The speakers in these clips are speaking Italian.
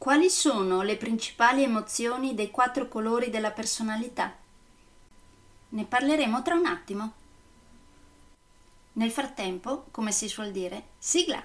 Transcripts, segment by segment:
Quali sono le principali emozioni dei quattro colori della personalità? Ne parleremo tra un attimo. Nel frattempo, come si suol dire, sigla!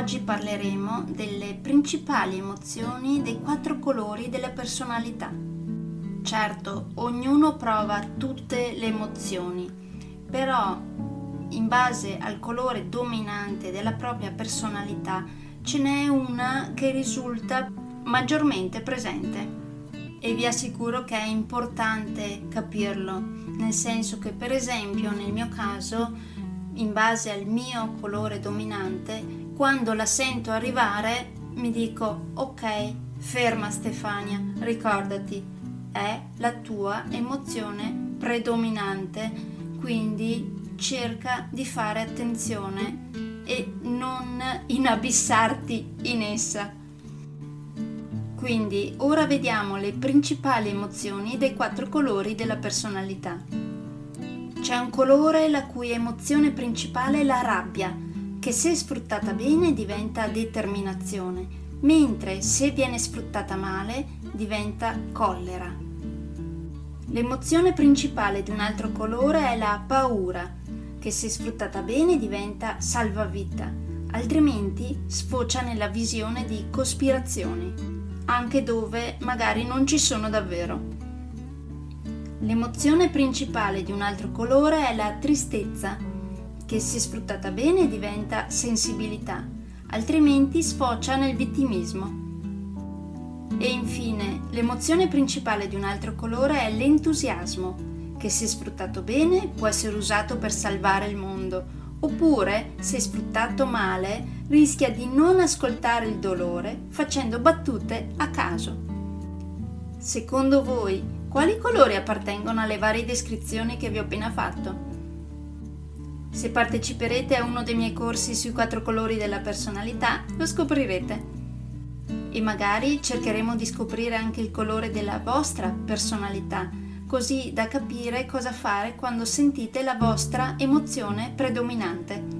Oggi parleremo delle principali emozioni dei quattro colori della personalità. Certo, ognuno prova tutte le emozioni, però in base al colore dominante della propria personalità ce n'è una che risulta maggiormente presente. E vi assicuro che è importante capirlo, nel senso che per esempio nel mio caso, in base al mio colore dominante, quando la sento arrivare mi dico ok, ferma Stefania, ricordati, è la tua emozione predominante, quindi cerca di fare attenzione e non inabissarti in essa. Quindi ora vediamo le principali emozioni dei quattro colori della personalità. C'è un colore la cui emozione principale è la rabbia che se sfruttata bene diventa determinazione, mentre se viene sfruttata male diventa collera. L'emozione principale di un altro colore è la paura, che se sfruttata bene diventa salvavita, altrimenti sfocia nella visione di cospirazioni, anche dove magari non ci sono davvero. L'emozione principale di un altro colore è la tristezza, che se sfruttata bene diventa sensibilità, altrimenti sfocia nel vittimismo. E infine, l'emozione principale di un altro colore è l'entusiasmo, che se sfruttato bene può essere usato per salvare il mondo, oppure, se sfruttato male, rischia di non ascoltare il dolore facendo battute a caso. Secondo voi, quali colori appartengono alle varie descrizioni che vi ho appena fatto? Se parteciperete a uno dei miei corsi sui quattro colori della personalità, lo scoprirete. E magari cercheremo di scoprire anche il colore della vostra personalità, così da capire cosa fare quando sentite la vostra emozione predominante.